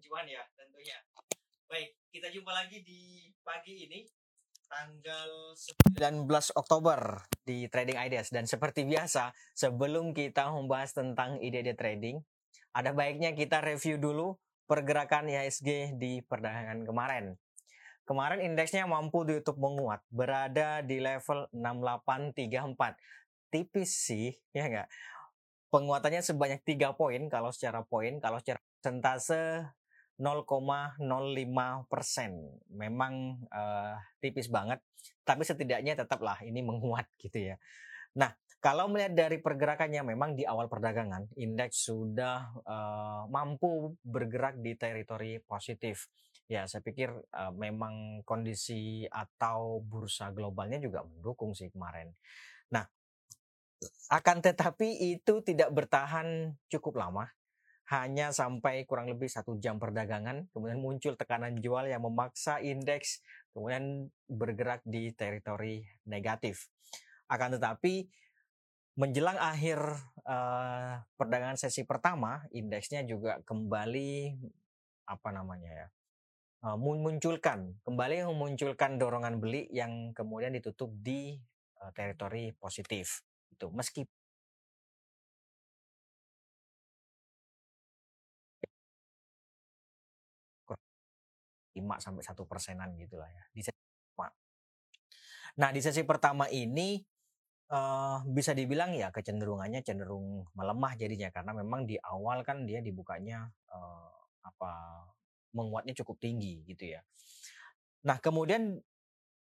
cuan ya tentunya. Baik, kita jumpa lagi di pagi ini tanggal 19 Oktober di Trading Ideas dan seperti biasa sebelum kita membahas tentang ide-ide trading ada baiknya kita review dulu pergerakan IHSG di perdagangan kemarin. Kemarin indeksnya mampu ditutup menguat, berada di level 6834 tipis sih, ya enggak? Penguatannya sebanyak 3 poin kalau secara poin, kalau secara persentase 0,05 persen. Memang uh, tipis banget, tapi setidaknya tetaplah ini menguat gitu ya. Nah, kalau melihat dari pergerakannya, memang di awal perdagangan indeks sudah uh, mampu bergerak di teritori positif. Ya, saya pikir uh, memang kondisi atau bursa globalnya juga mendukung sih kemarin. Nah, akan tetapi itu tidak bertahan cukup lama, hanya sampai kurang lebih satu jam perdagangan, kemudian muncul tekanan jual yang memaksa indeks kemudian bergerak di teritori negatif. Akan tetapi menjelang akhir uh, perdagangan sesi pertama, indeksnya juga kembali apa namanya ya, uh, munculkan kembali memunculkan dorongan beli yang kemudian ditutup di uh, teritori positif gitu. Meski 5 sampai satu persenan gitulah ya di sesi pertama. Nah di sesi pertama ini uh, bisa dibilang ya kecenderungannya cenderung melemah jadinya karena memang di awal kan dia dibukanya uh, apa menguatnya cukup tinggi gitu ya. Nah kemudian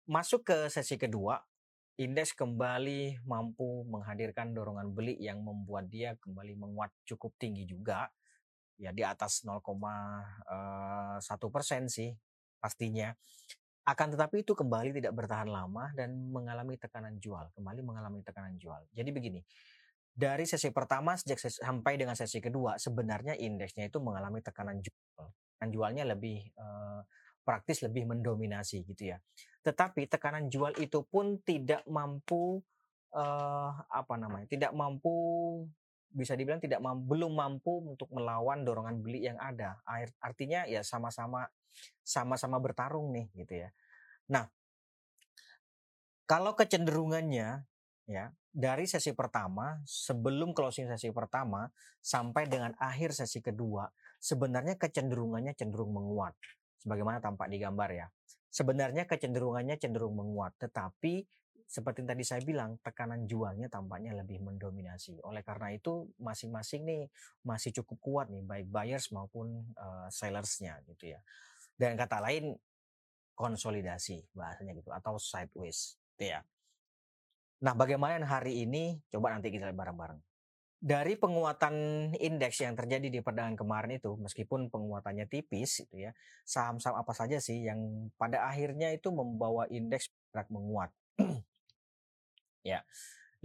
masuk ke sesi kedua indeks kembali mampu menghadirkan dorongan beli yang membuat dia kembali menguat cukup tinggi juga ya di atas 0,1 eh, persen sih pastinya. Akan tetapi itu kembali tidak bertahan lama dan mengalami tekanan jual kembali mengalami tekanan jual. Jadi begini dari sesi pertama sejak sesi, sampai dengan sesi kedua sebenarnya indeksnya itu mengalami tekanan jual. Dan jualnya lebih uh, praktis lebih mendominasi gitu ya. Tetapi tekanan jual itu pun tidak mampu uh, apa namanya? Tidak mampu bisa dibilang tidak mampu, belum mampu untuk melawan dorongan beli yang ada. Artinya ya sama-sama sama-sama bertarung nih gitu ya. Nah, kalau kecenderungannya ya dari sesi pertama sebelum closing sesi pertama sampai dengan akhir sesi kedua sebenarnya kecenderungannya cenderung menguat sebagaimana tampak di gambar ya sebenarnya kecenderungannya cenderung menguat, tetapi seperti yang tadi saya bilang, tekanan jualnya tampaknya lebih mendominasi. Oleh karena itu, masing-masing nih masih cukup kuat nih, baik buyers maupun uh, sellersnya gitu ya. Dan kata lain, konsolidasi bahasanya gitu, atau sideways gitu ya. Nah, bagaimana hari ini? Coba nanti kita lihat bareng-bareng dari penguatan indeks yang terjadi di perdagangan kemarin itu, meskipun penguatannya tipis, itu ya, saham-saham apa saja sih yang pada akhirnya itu membawa indeks bergerak menguat? ya,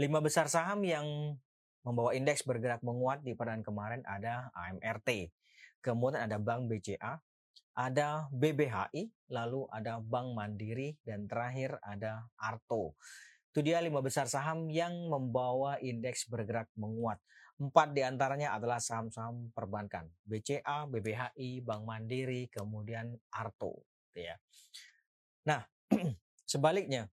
lima besar saham yang membawa indeks bergerak menguat di perdagangan kemarin ada AMRT, kemudian ada Bank BCA, ada BBHI, lalu ada Bank Mandiri, dan terakhir ada Arto. Itu dia lima besar saham yang membawa indeks bergerak menguat. Empat di antaranya adalah saham-saham perbankan. BCA, BBHI, Bank Mandiri, kemudian Arto. Gitu ya. Nah, sebaliknya,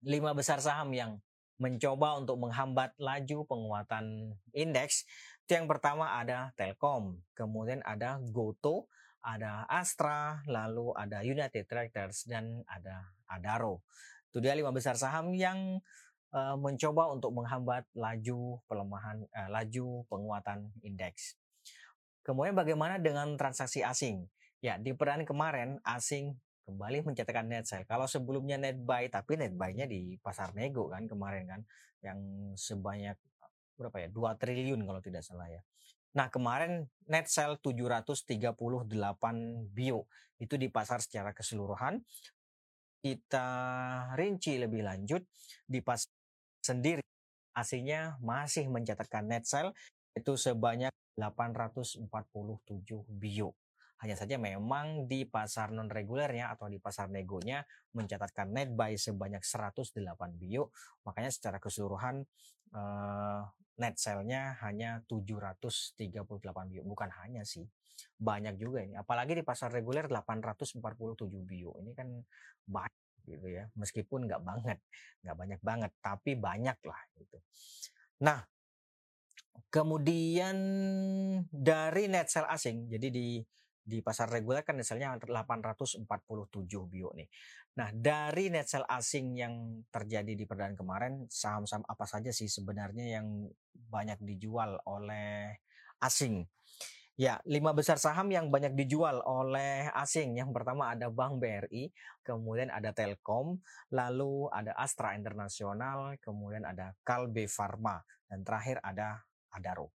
lima besar saham yang mencoba untuk menghambat laju penguatan indeks. Itu yang pertama ada Telkom, kemudian ada Goto, ada Astra, lalu ada United Tractors, dan ada Adaro. Itu dia lima besar saham yang uh, mencoba untuk menghambat laju pelemahan uh, laju penguatan indeks. Kemudian bagaimana dengan transaksi asing? Ya, di peran kemarin asing kembali mencatatkan net sell. Kalau sebelumnya net buy tapi net buy-nya di pasar nego kan kemarin kan yang sebanyak berapa ya? 2 triliun kalau tidak salah ya. Nah, kemarin net sell 738 bio itu di pasar secara keseluruhan kita rinci lebih lanjut di pas sendiri aslinya masih mencatatkan net sale itu sebanyak 847 bio. Hanya saja memang di pasar non regulernya atau di pasar negonya mencatatkan net buy sebanyak 108 bio. Makanya secara keseluruhan uh, net sale-nya hanya 738 bio. Bukan hanya sih, banyak juga ini. Apalagi di pasar reguler 847 bio. Ini kan banyak gitu ya. Meskipun nggak banget, nggak banyak banget, tapi banyak lah gitu. Nah, kemudian dari net sale asing, jadi di di pasar reguler kan net sale-nya 847 bio nih. Nah, dari net sale asing yang terjadi di perdana kemarin, saham-saham apa saja sih sebenarnya yang banyak dijual oleh asing? Ya, lima besar saham yang banyak dijual oleh asing. Yang pertama ada Bank BRI, kemudian ada Telkom, lalu ada Astra Internasional, kemudian ada Kalbe Pharma, dan terakhir ada Adaro.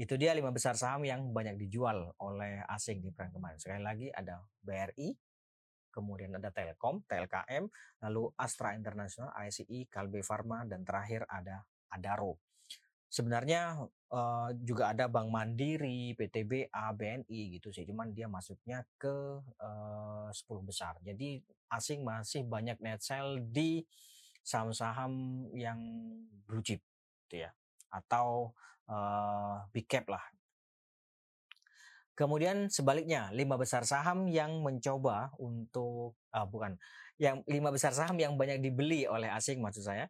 Itu dia lima besar saham yang banyak dijual oleh asing di pekan kemarin. Sekali lagi ada BRI, kemudian ada Telkom, TLKM, lalu Astra International, ICI, Kalbe Pharma, dan terakhir ada Adaro. Sebenarnya uh, juga ada Bank Mandiri, PTBA, BNI gitu sih, cuman dia masuknya ke uh, 10 besar. Jadi asing masih banyak net sell di saham-saham yang blue chip gitu ya atau uh, big cap lah Kemudian sebaliknya, lima besar saham yang mencoba untuk, uh, bukan, yang lima besar saham yang banyak dibeli oleh asing maksud saya.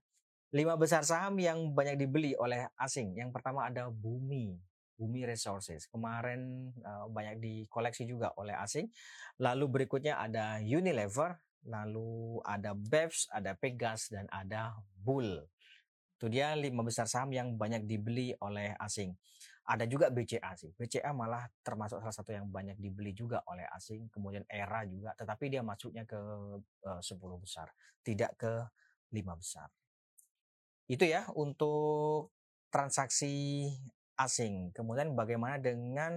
Lima besar saham yang banyak dibeli oleh asing. Yang pertama ada Bumi, Bumi Resources. Kemarin uh, banyak dikoleksi juga oleh asing. Lalu berikutnya ada Unilever, lalu ada BEPS, ada Pegas, dan ada Bull. Itu dia lima besar saham yang banyak dibeli oleh asing. Ada juga BCA sih. BCA malah termasuk salah satu yang banyak dibeli juga oleh asing. Kemudian ERA juga, tetapi dia masuknya ke uh, eh, 10 besar, tidak ke lima besar. Itu ya untuk transaksi asing. Kemudian bagaimana dengan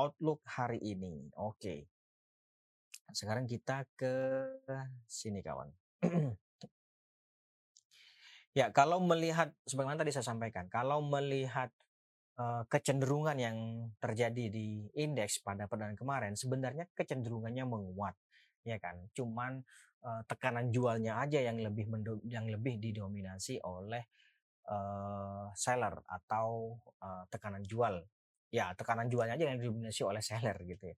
outlook hari ini? Oke. Sekarang kita ke sini kawan. Ya, kalau melihat sebagaimana tadi saya sampaikan, kalau melihat uh, kecenderungan yang terjadi di indeks pada perdana kemarin, sebenarnya kecenderungannya menguat, ya kan? Cuman uh, tekanan jualnya aja yang lebih yang lebih didominasi oleh uh, seller atau uh, tekanan jual. Ya, tekanan jualnya aja yang didominasi oleh seller gitu ya.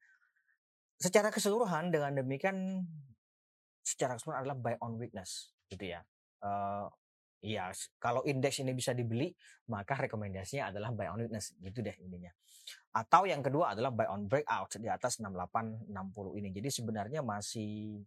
Secara keseluruhan dengan demikian secara keseluruhan adalah buy on weakness gitu ya. Uh, Iya, kalau indeks ini bisa dibeli, maka rekomendasinya adalah buy on weakness, gitu deh ininya. Atau yang kedua adalah buy on breakout di atas 6860 ini. Jadi sebenarnya masih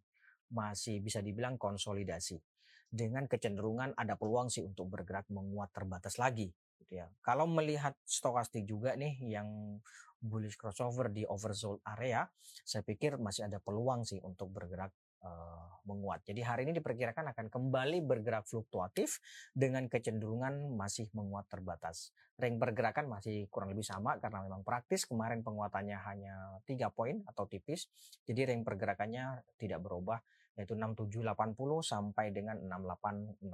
masih bisa dibilang konsolidasi dengan kecenderungan ada peluang sih untuk bergerak menguat terbatas lagi gitu ya. Kalau melihat stokastik juga nih yang bullish crossover di oversold area, saya pikir masih ada peluang sih untuk bergerak uh, menguat. Jadi hari ini diperkirakan akan kembali bergerak fluktuatif dengan kecenderungan masih menguat terbatas. Ring pergerakan masih kurang lebih sama karena memang praktis kemarin penguatannya hanya 3 poin atau tipis. Jadi ring pergerakannya tidak berubah yaitu 6780 sampai dengan 6860.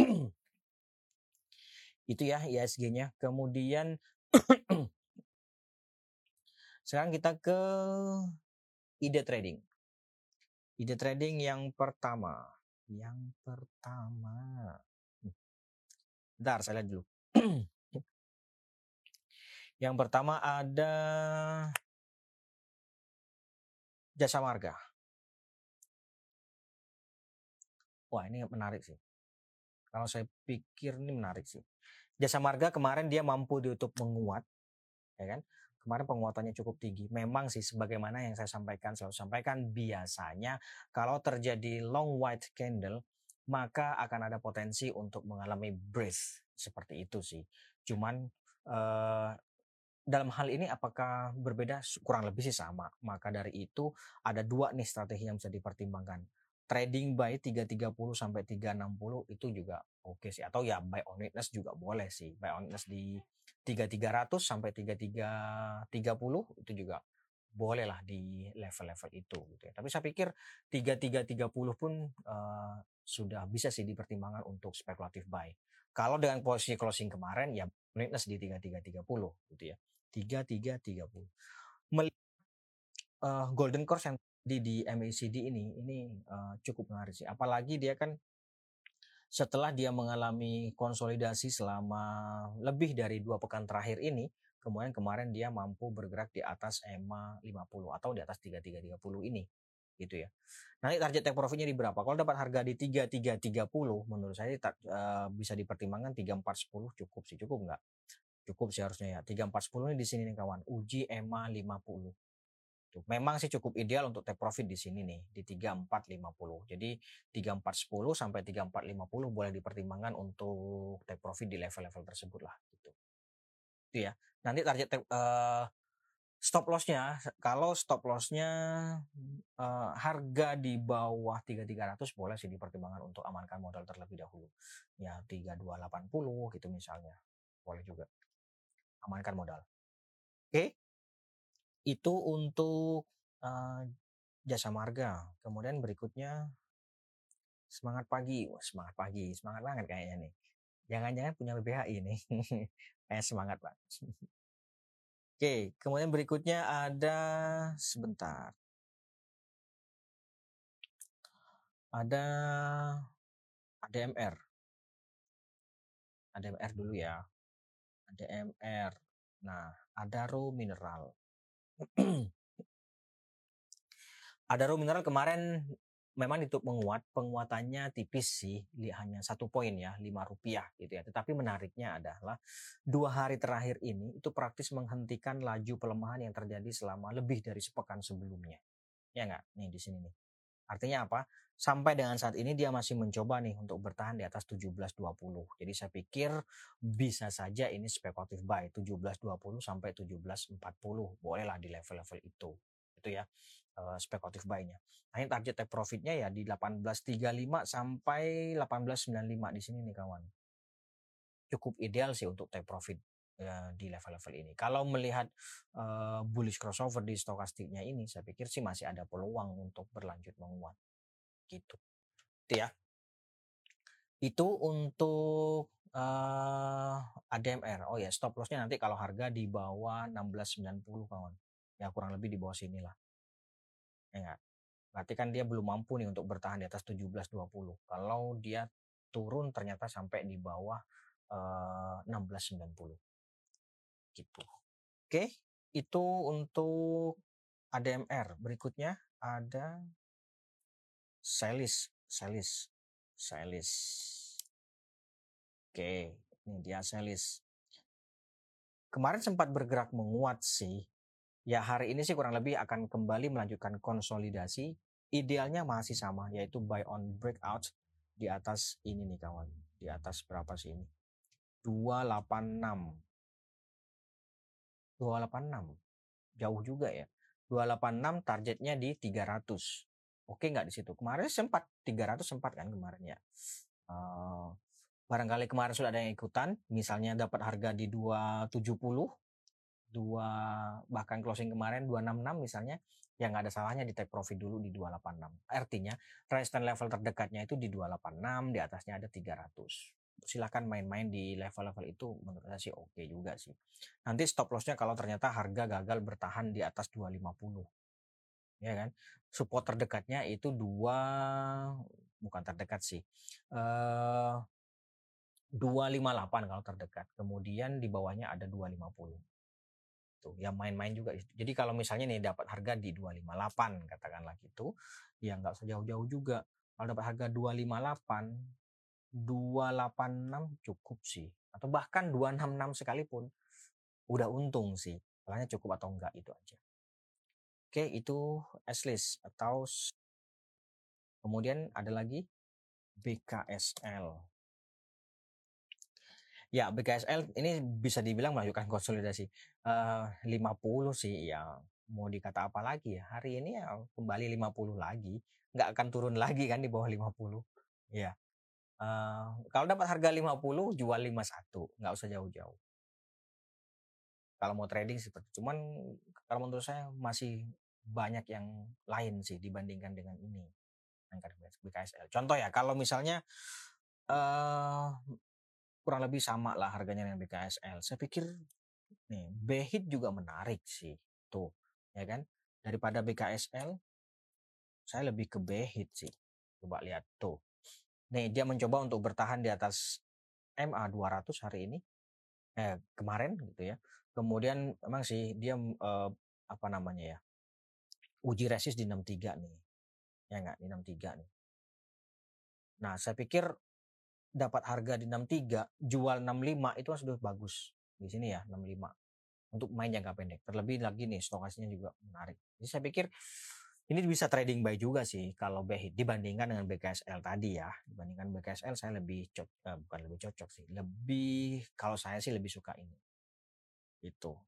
Itu ya ISG-nya. Kemudian sekarang kita ke ide trading. Ide trading yang pertama. Yang pertama. Hmm. Bentar, saya lihat dulu. yang pertama ada jasa marga. Wah ini menarik sih. Kalau saya pikir ini menarik sih. Jasa marga kemarin dia mampu ditutup menguat, ya kan? Kemarin penguatannya cukup tinggi. Memang sih sebagaimana yang saya sampaikan selalu sampaikan biasanya kalau terjadi long white candle maka akan ada potensi untuk mengalami breath seperti itu sih. Cuman eh, dalam hal ini apakah berbeda? Kurang lebih sih sama. Maka dari itu ada dua nih strategi yang bisa dipertimbangkan. Trading buy 330 sampai 360 itu juga oke okay sih. Atau ya buy on witness juga boleh sih. Buy on witness di 3300 sampai 3330 itu juga bolehlah di level-level itu gitu ya. Tapi saya pikir 3330 pun uh, sudah bisa sih dipertimbangkan untuk spekulatif buy. Kalau dengan posisi closing kemarin ya minus di 3330 gitu ya. 3330. Melihat uh, golden course yang di di MACD ini ini uh, cukup menarik sih. Apalagi dia kan setelah dia mengalami konsolidasi selama lebih dari dua pekan terakhir ini, kemudian kemarin dia mampu bergerak di atas EMA 50 atau di atas 3330 ini gitu ya. Nanti target take profitnya di berapa? Kalau dapat harga di 3330 menurut saya uh, bisa dipertimbangkan 3410 cukup sih, cukup nggak? Cukup sih harusnya ya. 3410 ini di sini nih kawan, uji EMA 50. Tuh, memang sih cukup ideal untuk take profit di sini nih di 3450. Jadi 3410 sampai 3450 boleh dipertimbangkan untuk take profit di level-level tersebut lah gitu. Itu ya. Nanti target take, uh, stop lossnya kalau stop lossnya uh, harga di bawah 3300 boleh sih dipertimbangkan untuk amankan modal terlebih dahulu ya 3280 gitu misalnya boleh juga amankan modal oke itu untuk uh, jasa marga kemudian berikutnya semangat pagi wah semangat pagi semangat banget kayaknya nih jangan-jangan punya BBHI nih kayak semangat banget Oke, kemudian berikutnya ada sebentar. Ada ADMR. ADMR dulu ya. ADMR. Nah, ada raw mineral. Ada raw mineral kemarin memang itu menguat, penguatannya tipis sih, hanya satu poin ya, lima rupiah gitu ya. Tetapi menariknya adalah dua hari terakhir ini itu praktis menghentikan laju pelemahan yang terjadi selama lebih dari sepekan sebelumnya. Ya nggak? Nih di sini nih. Artinya apa? Sampai dengan saat ini dia masih mencoba nih untuk bertahan di atas 17.20. Jadi saya pikir bisa saja ini spekulatif buy 17.20 sampai 17.40. Bolehlah di level-level itu. Itu ya uh, spekulatif buy-nya. Nah, ini target take profitnya ya di 1835 sampai 1895 di sini nih kawan. Cukup ideal sih untuk take profit ya, di level-level ini. Kalau melihat uh, bullish crossover di stokastiknya ini, saya pikir sih masih ada peluang untuk berlanjut menguat. Gitu. Itu ya. Itu untuk uh, eh, ADMR. Oh ya, stop lossnya nanti kalau harga di bawah 1690 kawan. Ya kurang lebih di bawah sini lah ya Berarti kan dia belum mampu nih untuk bertahan di atas 17.20. Kalau dia turun ternyata sampai di bawah uh, 16.90. Gitu. Oke, itu untuk ADMR. Berikutnya ada Celis, Celis, Celis. Oke, ini dia Celis. Kemarin sempat bergerak menguat sih, Ya hari ini sih kurang lebih akan kembali melanjutkan konsolidasi. Idealnya masih sama yaitu buy on breakout di atas ini nih kawan. Di atas berapa sih ini? 286. 286. Jauh juga ya. 286 targetnya di 300. Oke nggak di situ? Kemarin sempat 300 sempat kan kemarin ya. Uh, barangkali kemarin sudah ada yang ikutan, misalnya dapat harga di 270 dua bahkan closing kemarin 266 misalnya ya nggak ada salahnya di take profit dulu di 286 artinya resistance level terdekatnya itu di 286 di atasnya ada 300 silahkan main-main di level-level itu menurut saya sih oke okay juga sih nanti stop lossnya kalau ternyata harga gagal bertahan di atas 250 ya kan support terdekatnya itu dua bukan terdekat sih eh 258 kalau terdekat kemudian di bawahnya ada 250 gitu. Ya main-main juga. Jadi kalau misalnya nih dapat harga di 258 katakanlah gitu, ya nggak usah jauh-jauh juga. Kalau dapat harga 258, 286 cukup sih. Atau bahkan 266 sekalipun udah untung sih. Salahnya cukup atau enggak itu aja. Oke, itu S-list atau kemudian ada lagi BKSL. Ya, BKSL ini bisa dibilang melanjutkan konsolidasi. Uh, 50 sih ya mau dikata apa lagi ya. Hari ini ya kembali 50 lagi. Nggak akan turun lagi kan di bawah 50. Ya. Kalau dapat harga 50 jual 51, nggak usah jauh-jauh. Kalau mau trading seperti cuman kalau menurut saya masih banyak yang lain sih dibandingkan dengan ini. BKSL. Contoh ya, kalau misalnya uh, kurang lebih sama lah harganya dengan BKSL. Saya pikir nih Behit juga menarik sih tuh ya kan daripada BKSL saya lebih ke Behit sih coba lihat tuh Nih, dia mencoba untuk bertahan di atas MA 200 hari ini. Eh, kemarin gitu ya. Kemudian memang sih dia eh, apa namanya ya? Uji resist di 63 nih. Ya enggak, di 63 nih. Nah, saya pikir dapat harga di 63, jual 65 itu kan sudah bagus. Di sini ya, 65 untuk main jangka pendek. Terlebih lagi nih stokasinya juga menarik. Jadi saya pikir ini bisa trading buy juga sih kalau BHIT dibandingkan dengan BKSL tadi ya. Dibandingkan BKSL saya lebih cocok, eh, bukan lebih cocok sih. Lebih kalau saya sih lebih suka ini. Itu.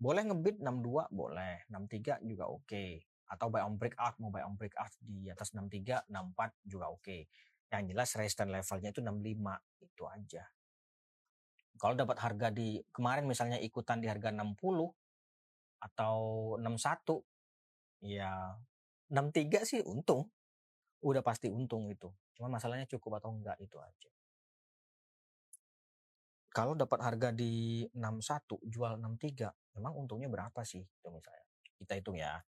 Boleh ngebit 62 boleh, 63 juga oke. Okay. Atau buy on breakout mau buy on breakout di atas 63, 64 juga oke. Okay. Yang jelas resistance levelnya itu 65 itu aja. Kalau dapat harga di kemarin misalnya ikutan di harga 60 atau 61 ya 63 sih untung. Udah pasti untung itu. Cuma masalahnya cukup atau enggak itu aja. Kalau dapat harga di 61 jual 63, memang untungnya berapa sih? Itu misalnya. Kita hitung ya.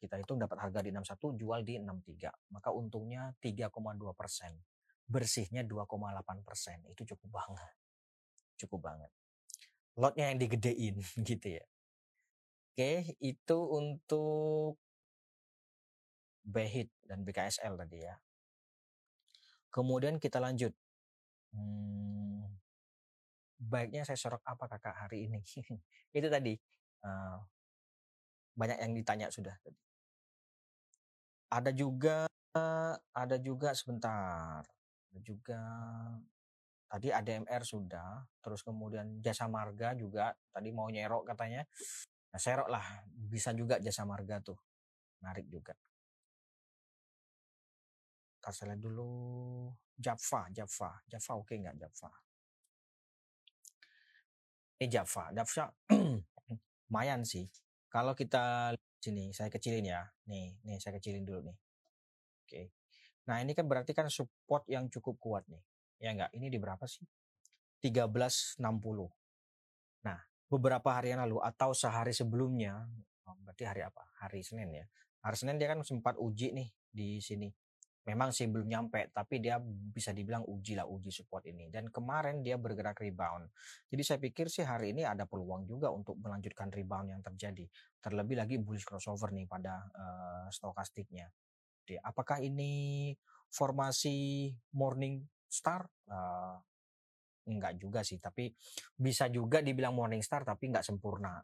Kita hitung dapat harga di 61 jual di 63, maka untungnya 3,2 persen. Bersihnya 2,8 persen. Itu cukup banget. Cukup banget. Lotnya yang digedein gitu ya. Oke, itu untuk BHIT dan BKSL tadi ya. Kemudian kita lanjut. Hmm, baiknya saya sorok apa kakak hari ini? itu tadi. Uh, banyak yang ditanya sudah. Ada juga, ada juga sebentar. Ada juga tadi ADMR sudah, terus kemudian Jasa Marga juga tadi mau nyerok katanya. Nah, serok lah, bisa juga jasa marga tuh. Menarik juga. Saya lihat dulu. Java, Java. Java oke okay nggak Java? Ini Java. Java lumayan sih. Kalau kita sini, saya kecilin ya. Nih, nih saya kecilin dulu nih. Oke. Okay. Nah, ini kan berarti kan support yang cukup kuat nih. Ya enggak? Ini di berapa sih? 1360. Nah, beberapa hari yang lalu atau sehari sebelumnya, oh, berarti hari apa? Hari Senin ya. Hari Senin dia kan sempat uji nih di sini. Memang sih belum nyampe, tapi dia bisa dibilang uji lah uji support ini. Dan kemarin dia bergerak rebound. Jadi saya pikir sih hari ini ada peluang juga untuk melanjutkan rebound yang terjadi. Terlebih lagi bullish crossover nih pada uh, stokastiknya. Jadi, apakah ini formasi morning star? Uh, enggak juga sih tapi bisa juga dibilang morning star tapi enggak sempurna.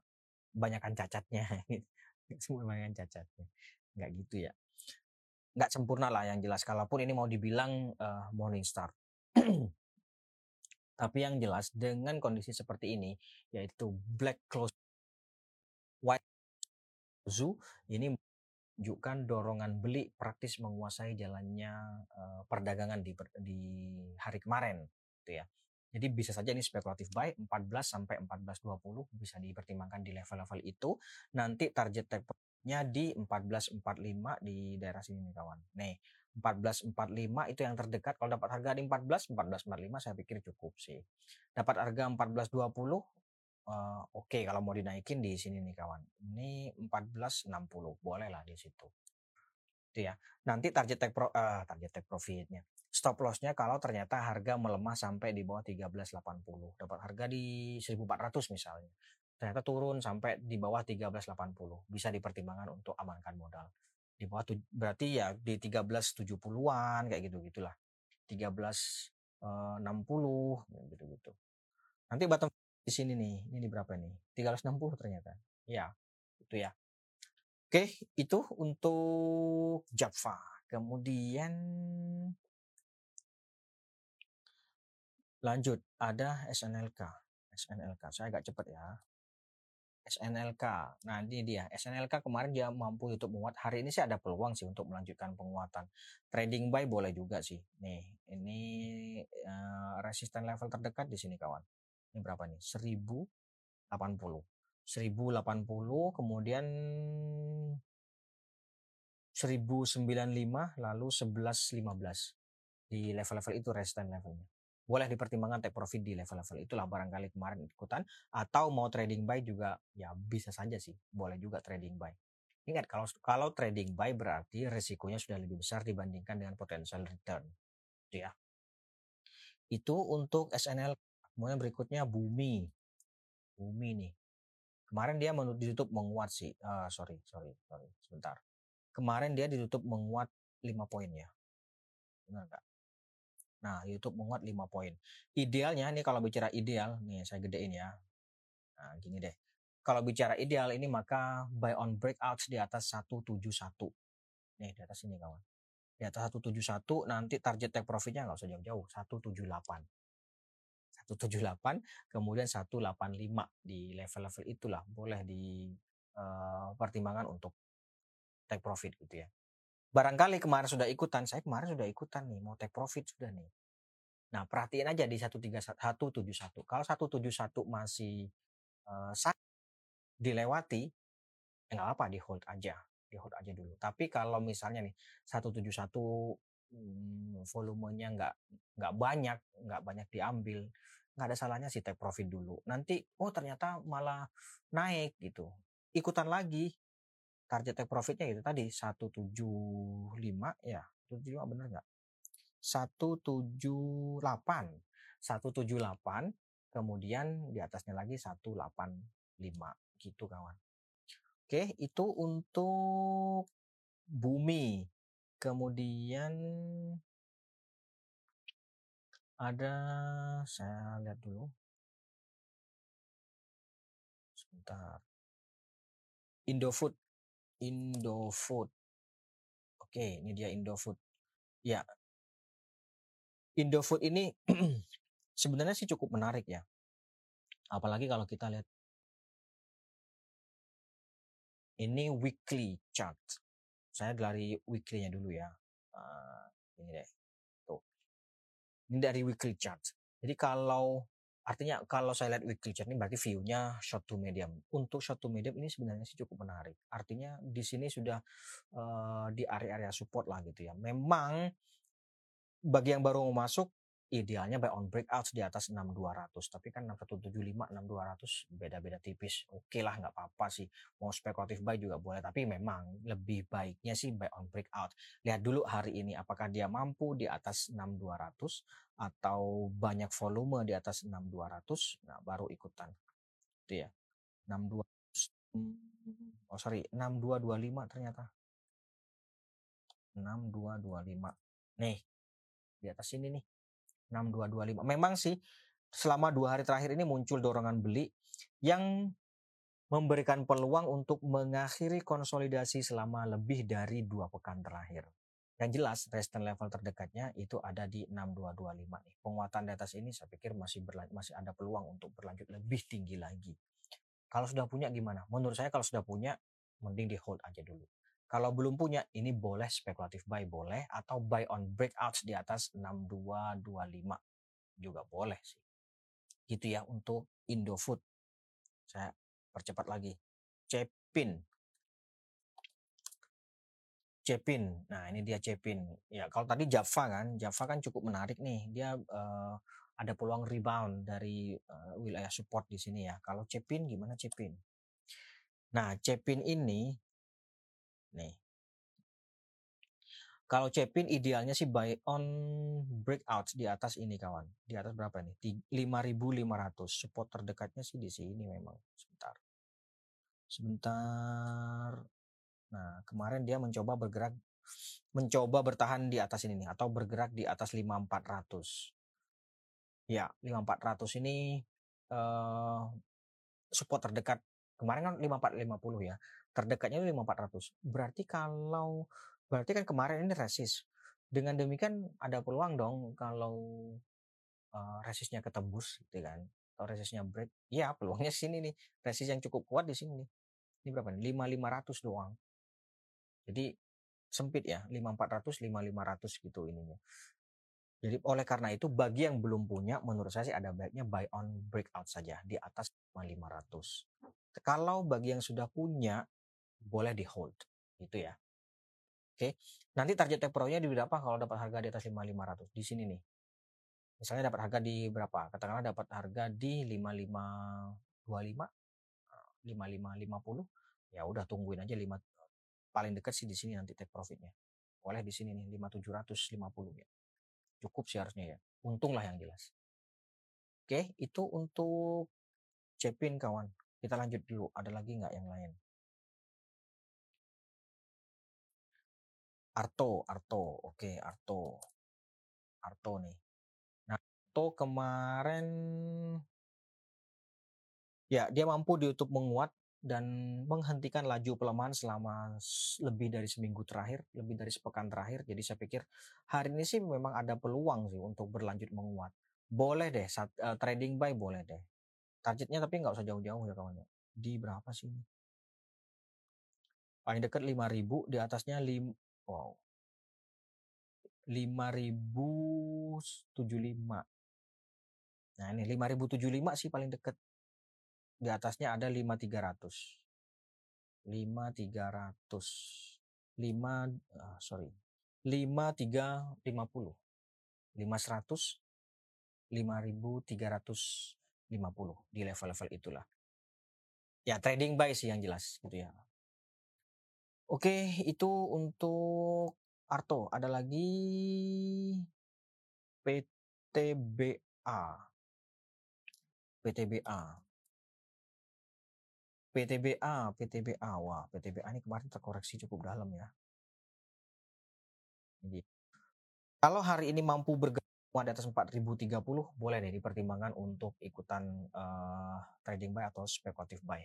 Banyakkan cacatnya semua banyak cacatnya. Enggak gitu ya. Enggak sempurna lah yang jelas kalaupun ini mau dibilang uh, morning star. Tapi yang jelas dengan kondisi seperti ini yaitu black close white zoo ini menunjukkan dorongan beli praktis menguasai jalannya uh, perdagangan di di hari kemarin gitu ya jadi bisa saja ini spekulatif buy 14 sampai 14.20 bisa dipertimbangkan di level-level itu. Nanti target take-nya di 14.45 di daerah sini nih kawan. Nih, 14.45 itu yang terdekat. Kalau dapat harga di 14, 14.45 saya pikir cukup sih. Dapat harga 14.20 uh, oke okay, kalau mau dinaikin di sini nih kawan. Ini 14.60 boleh lah di situ. Itu ya. Nanti target take pro, uh, target take profitnya stop lossnya kalau ternyata harga melemah sampai di bawah 1380 dapat harga di 1400 misalnya ternyata turun sampai di bawah 1380 bisa dipertimbangkan untuk amankan modal. Di bawah tuh berarti ya di 1370-an kayak gitu gitulah. 1360 gitu gitu nanti bottom di sini nih ini di berapa nih? 360 ternyata. Ya itu ya. Oke itu untuk Java. Kemudian Lanjut, ada SNLK. SNLK, saya agak cepat ya. SNLK. Nah, ini dia. SNLK kemarin dia mampu YouTube menguat. Hari ini sih ada peluang sih untuk melanjutkan penguatan. Trading buy boleh juga sih. Nih, ini uh, resisten level terdekat di sini kawan. Ini berapa nih? 1080. 1080 kemudian 1095 lalu 1115 di level-level itu resisten levelnya boleh dipertimbangkan take profit di level-level itulah barangkali kemarin ikutan atau mau trading buy juga ya bisa saja sih boleh juga trading buy Ingat kalau kalau trading buy berarti risikonya sudah lebih besar dibandingkan dengan potential return. Gitu ya. Itu untuk SNL. Kemudian berikutnya Bumi. Bumi nih. Kemarin dia ditutup menguat sih. Uh, sorry, sorry, sorry. Sebentar. Kemarin dia ditutup menguat 5 poin ya. Benar nggak? Nah, YouTube menguat 5 poin. Idealnya nih kalau bicara ideal, nih saya gedein ya. Nah, gini deh. Kalau bicara ideal ini maka buy on breakouts di atas 171. Nih di atas ini kawan. Di atas 171 nanti target take profitnya nggak usah jauh-jauh. 178. 178 kemudian 185 di level-level itulah boleh di uh, pertimbangan untuk take profit gitu ya. Barangkali kemarin sudah ikutan, saya kemarin sudah ikutan nih, mau take profit sudah nih. Nah, perhatiin aja di 131 171. Kalau 171 masih uh, dilewati, ya apa di hold aja, di hold aja dulu. Tapi kalau misalnya nih 171 hmm, volumenya nggak nggak banyak, nggak banyak diambil, nggak ada salahnya sih take profit dulu. Nanti oh ternyata malah naik gitu, ikutan lagi target take profitnya itu tadi 175 ya 175 bener nggak 178 178 kemudian di atasnya lagi 185 gitu kawan. Oke, itu untuk bumi. Kemudian ada saya lihat dulu. Sebentar. Indofood. Indofood. Oke, ini dia Indofood. Ya. Indofood ini sebenarnya sih cukup menarik ya. Apalagi kalau kita lihat ini weekly chart. Saya dari weekly-nya dulu ya. Uh, ini deh. Ini dari weekly chart. Jadi kalau artinya kalau saya lihat weekly chart ini berarti view-nya short to medium. Untuk short to medium ini sebenarnya sih cukup menarik. Artinya di sini sudah uh, di area-area support lah gitu ya. Memang bagi yang baru mau masuk idealnya buy on breakouts di atas 6200 tapi kan 6175 6200 beda-beda tipis. Oke okay lah nggak apa-apa sih. Mau spekulatif buy juga boleh tapi memang lebih baiknya sih buy on breakout. Lihat dulu hari ini apakah dia mampu di atas 6200 atau banyak volume di atas 6200 nah baru ikutan. Itu ya 62 oh sorry 6225 ternyata. 6225 nih di atas ini nih 6225. Memang sih selama dua hari terakhir ini muncul dorongan beli yang memberikan peluang untuk mengakhiri konsolidasi selama lebih dari dua pekan terakhir. Yang jelas resistance level terdekatnya itu ada di 6225 nih. Penguatan di atas ini saya pikir masih masih ada peluang untuk berlanjut lebih tinggi lagi. Kalau sudah punya gimana? Menurut saya kalau sudah punya mending di hold aja dulu. Kalau belum punya, ini boleh spekulatif buy boleh atau buy on breakouts di atas 6225 juga boleh sih. Gitu ya untuk Indofood. Saya percepat lagi. Cepin. Cepin. Nah, ini dia Cepin. Ya, kalau tadi Java kan, Java kan cukup menarik nih. Dia uh, ada peluang rebound dari uh, wilayah support di sini ya. Kalau Cepin gimana Cepin? Nah, Cepin ini Nih. Kalau Cepin idealnya sih buy on breakout di atas ini kawan. Di atas berapa nih? 5500. Support terdekatnya sih di sini memang. Sebentar. Sebentar. Nah, kemarin dia mencoba bergerak mencoba bertahan di atas ini nih atau bergerak di atas 5400. Ya, 5400 ini uh, support terdekat kemarin kan 5450 ya terdekatnya itu 5400 berarti kalau berarti kan kemarin ini resist dengan demikian ada peluang dong kalau uh, resistnya ketembus gitu kan atau resistnya break. Ya peluangnya sini nih. Resist yang cukup kuat di sini ini berapa nih? 5500 doang. Jadi sempit ya 5400 5500 gitu ininya. Jadi oleh karena itu bagi yang belum punya menurut saya sih ada baiknya buy on breakout saja di atas 5500 kalau bagi yang sudah punya boleh di hold gitu ya. Oke. Nanti target take nya di berapa kalau dapat harga di atas 5500? Di sini nih. Misalnya dapat harga di berapa? Katakanlah dapat harga di 5525 5550 ya udah tungguin aja 5 paling dekat sih di sini nanti take profitnya. Boleh di sini nih 5750 ya. Cukup sih harusnya ya. Untung lah yang jelas. Oke, itu untuk Cepin kawan. Kita lanjut dulu. Ada lagi nggak yang lain? Arto, Arto. Oke, Arto. Arto nih. Nah, Arto kemarin ya dia mampu di YouTube menguat dan menghentikan laju pelemahan selama lebih dari seminggu terakhir, lebih dari sepekan terakhir. Jadi saya pikir hari ini sih memang ada peluang sih untuk berlanjut menguat. Boleh deh, saat, uh, trading buy boleh deh. Targetnya tapi nggak usah jauh-jauh ya kawan ya. Di berapa sih ini? Paling dekat 5000 di atasnya 5 wow. 5075. Nah, ini 5075 sih paling dekat. Di atasnya ada 5300. 5300. 5 uh, sorry. 5350. 500 5300 50 di level-level itulah. Ya trading buy sih yang jelas gitu ya. Oke, itu untuk Arto. Ada lagi PTBA. PTBA. PTBA, PTBA. Wah, PTBA ini kemarin terkoreksi cukup dalam ya. Jadi, kalau hari ini mampu bergerak di atas 4030 boleh deh dipertimbangkan untuk ikutan uh, trading buy atau spekulatif buy.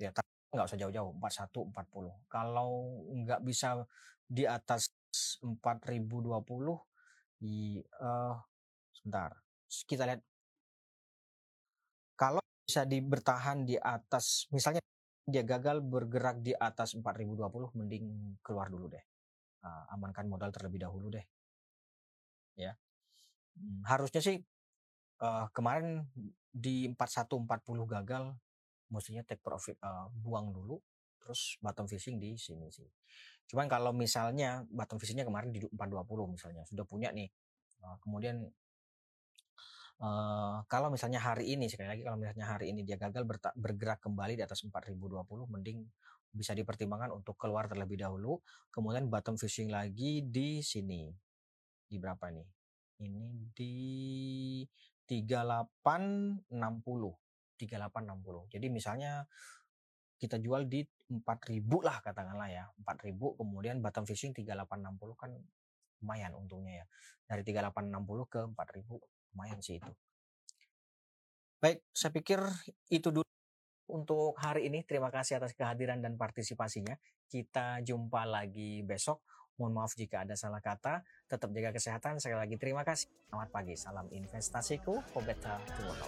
Ya, nggak usah jauh-jauh 41 40. Kalau nggak bisa di atas 4020 di uh, sebentar. Kita lihat kalau bisa di bertahan di atas misalnya dia gagal bergerak di atas 4020 mending keluar dulu deh. Uh, amankan modal terlebih dahulu deh. Ya. Hmm, harusnya sih uh, kemarin di 4140 gagal mestinya take profit uh, buang dulu terus bottom fishing di sini sih. Cuman kalau misalnya bottom fishingnya kemarin di 420 misalnya sudah punya nih. Uh, kemudian uh, kalau misalnya hari ini sekali lagi kalau misalnya hari ini dia gagal bergerak kembali di atas 4020 mending bisa dipertimbangkan untuk keluar terlebih dahulu kemudian bottom fishing lagi di sini di berapa nih ini di 3860. 3860. Jadi misalnya kita jual di 4000 lah katakanlah ya. 4000 kemudian bottom fishing 3860 kan lumayan untungnya ya. Dari 3860 ke 4000 lumayan sih itu. Baik, saya pikir itu dulu untuk hari ini. Terima kasih atas kehadiran dan partisipasinya. Kita jumpa lagi besok. Mohon maaf jika ada salah kata. Tetap jaga kesehatan. Sekali lagi terima kasih. Selamat pagi. Salam investasiku for better tomorrow.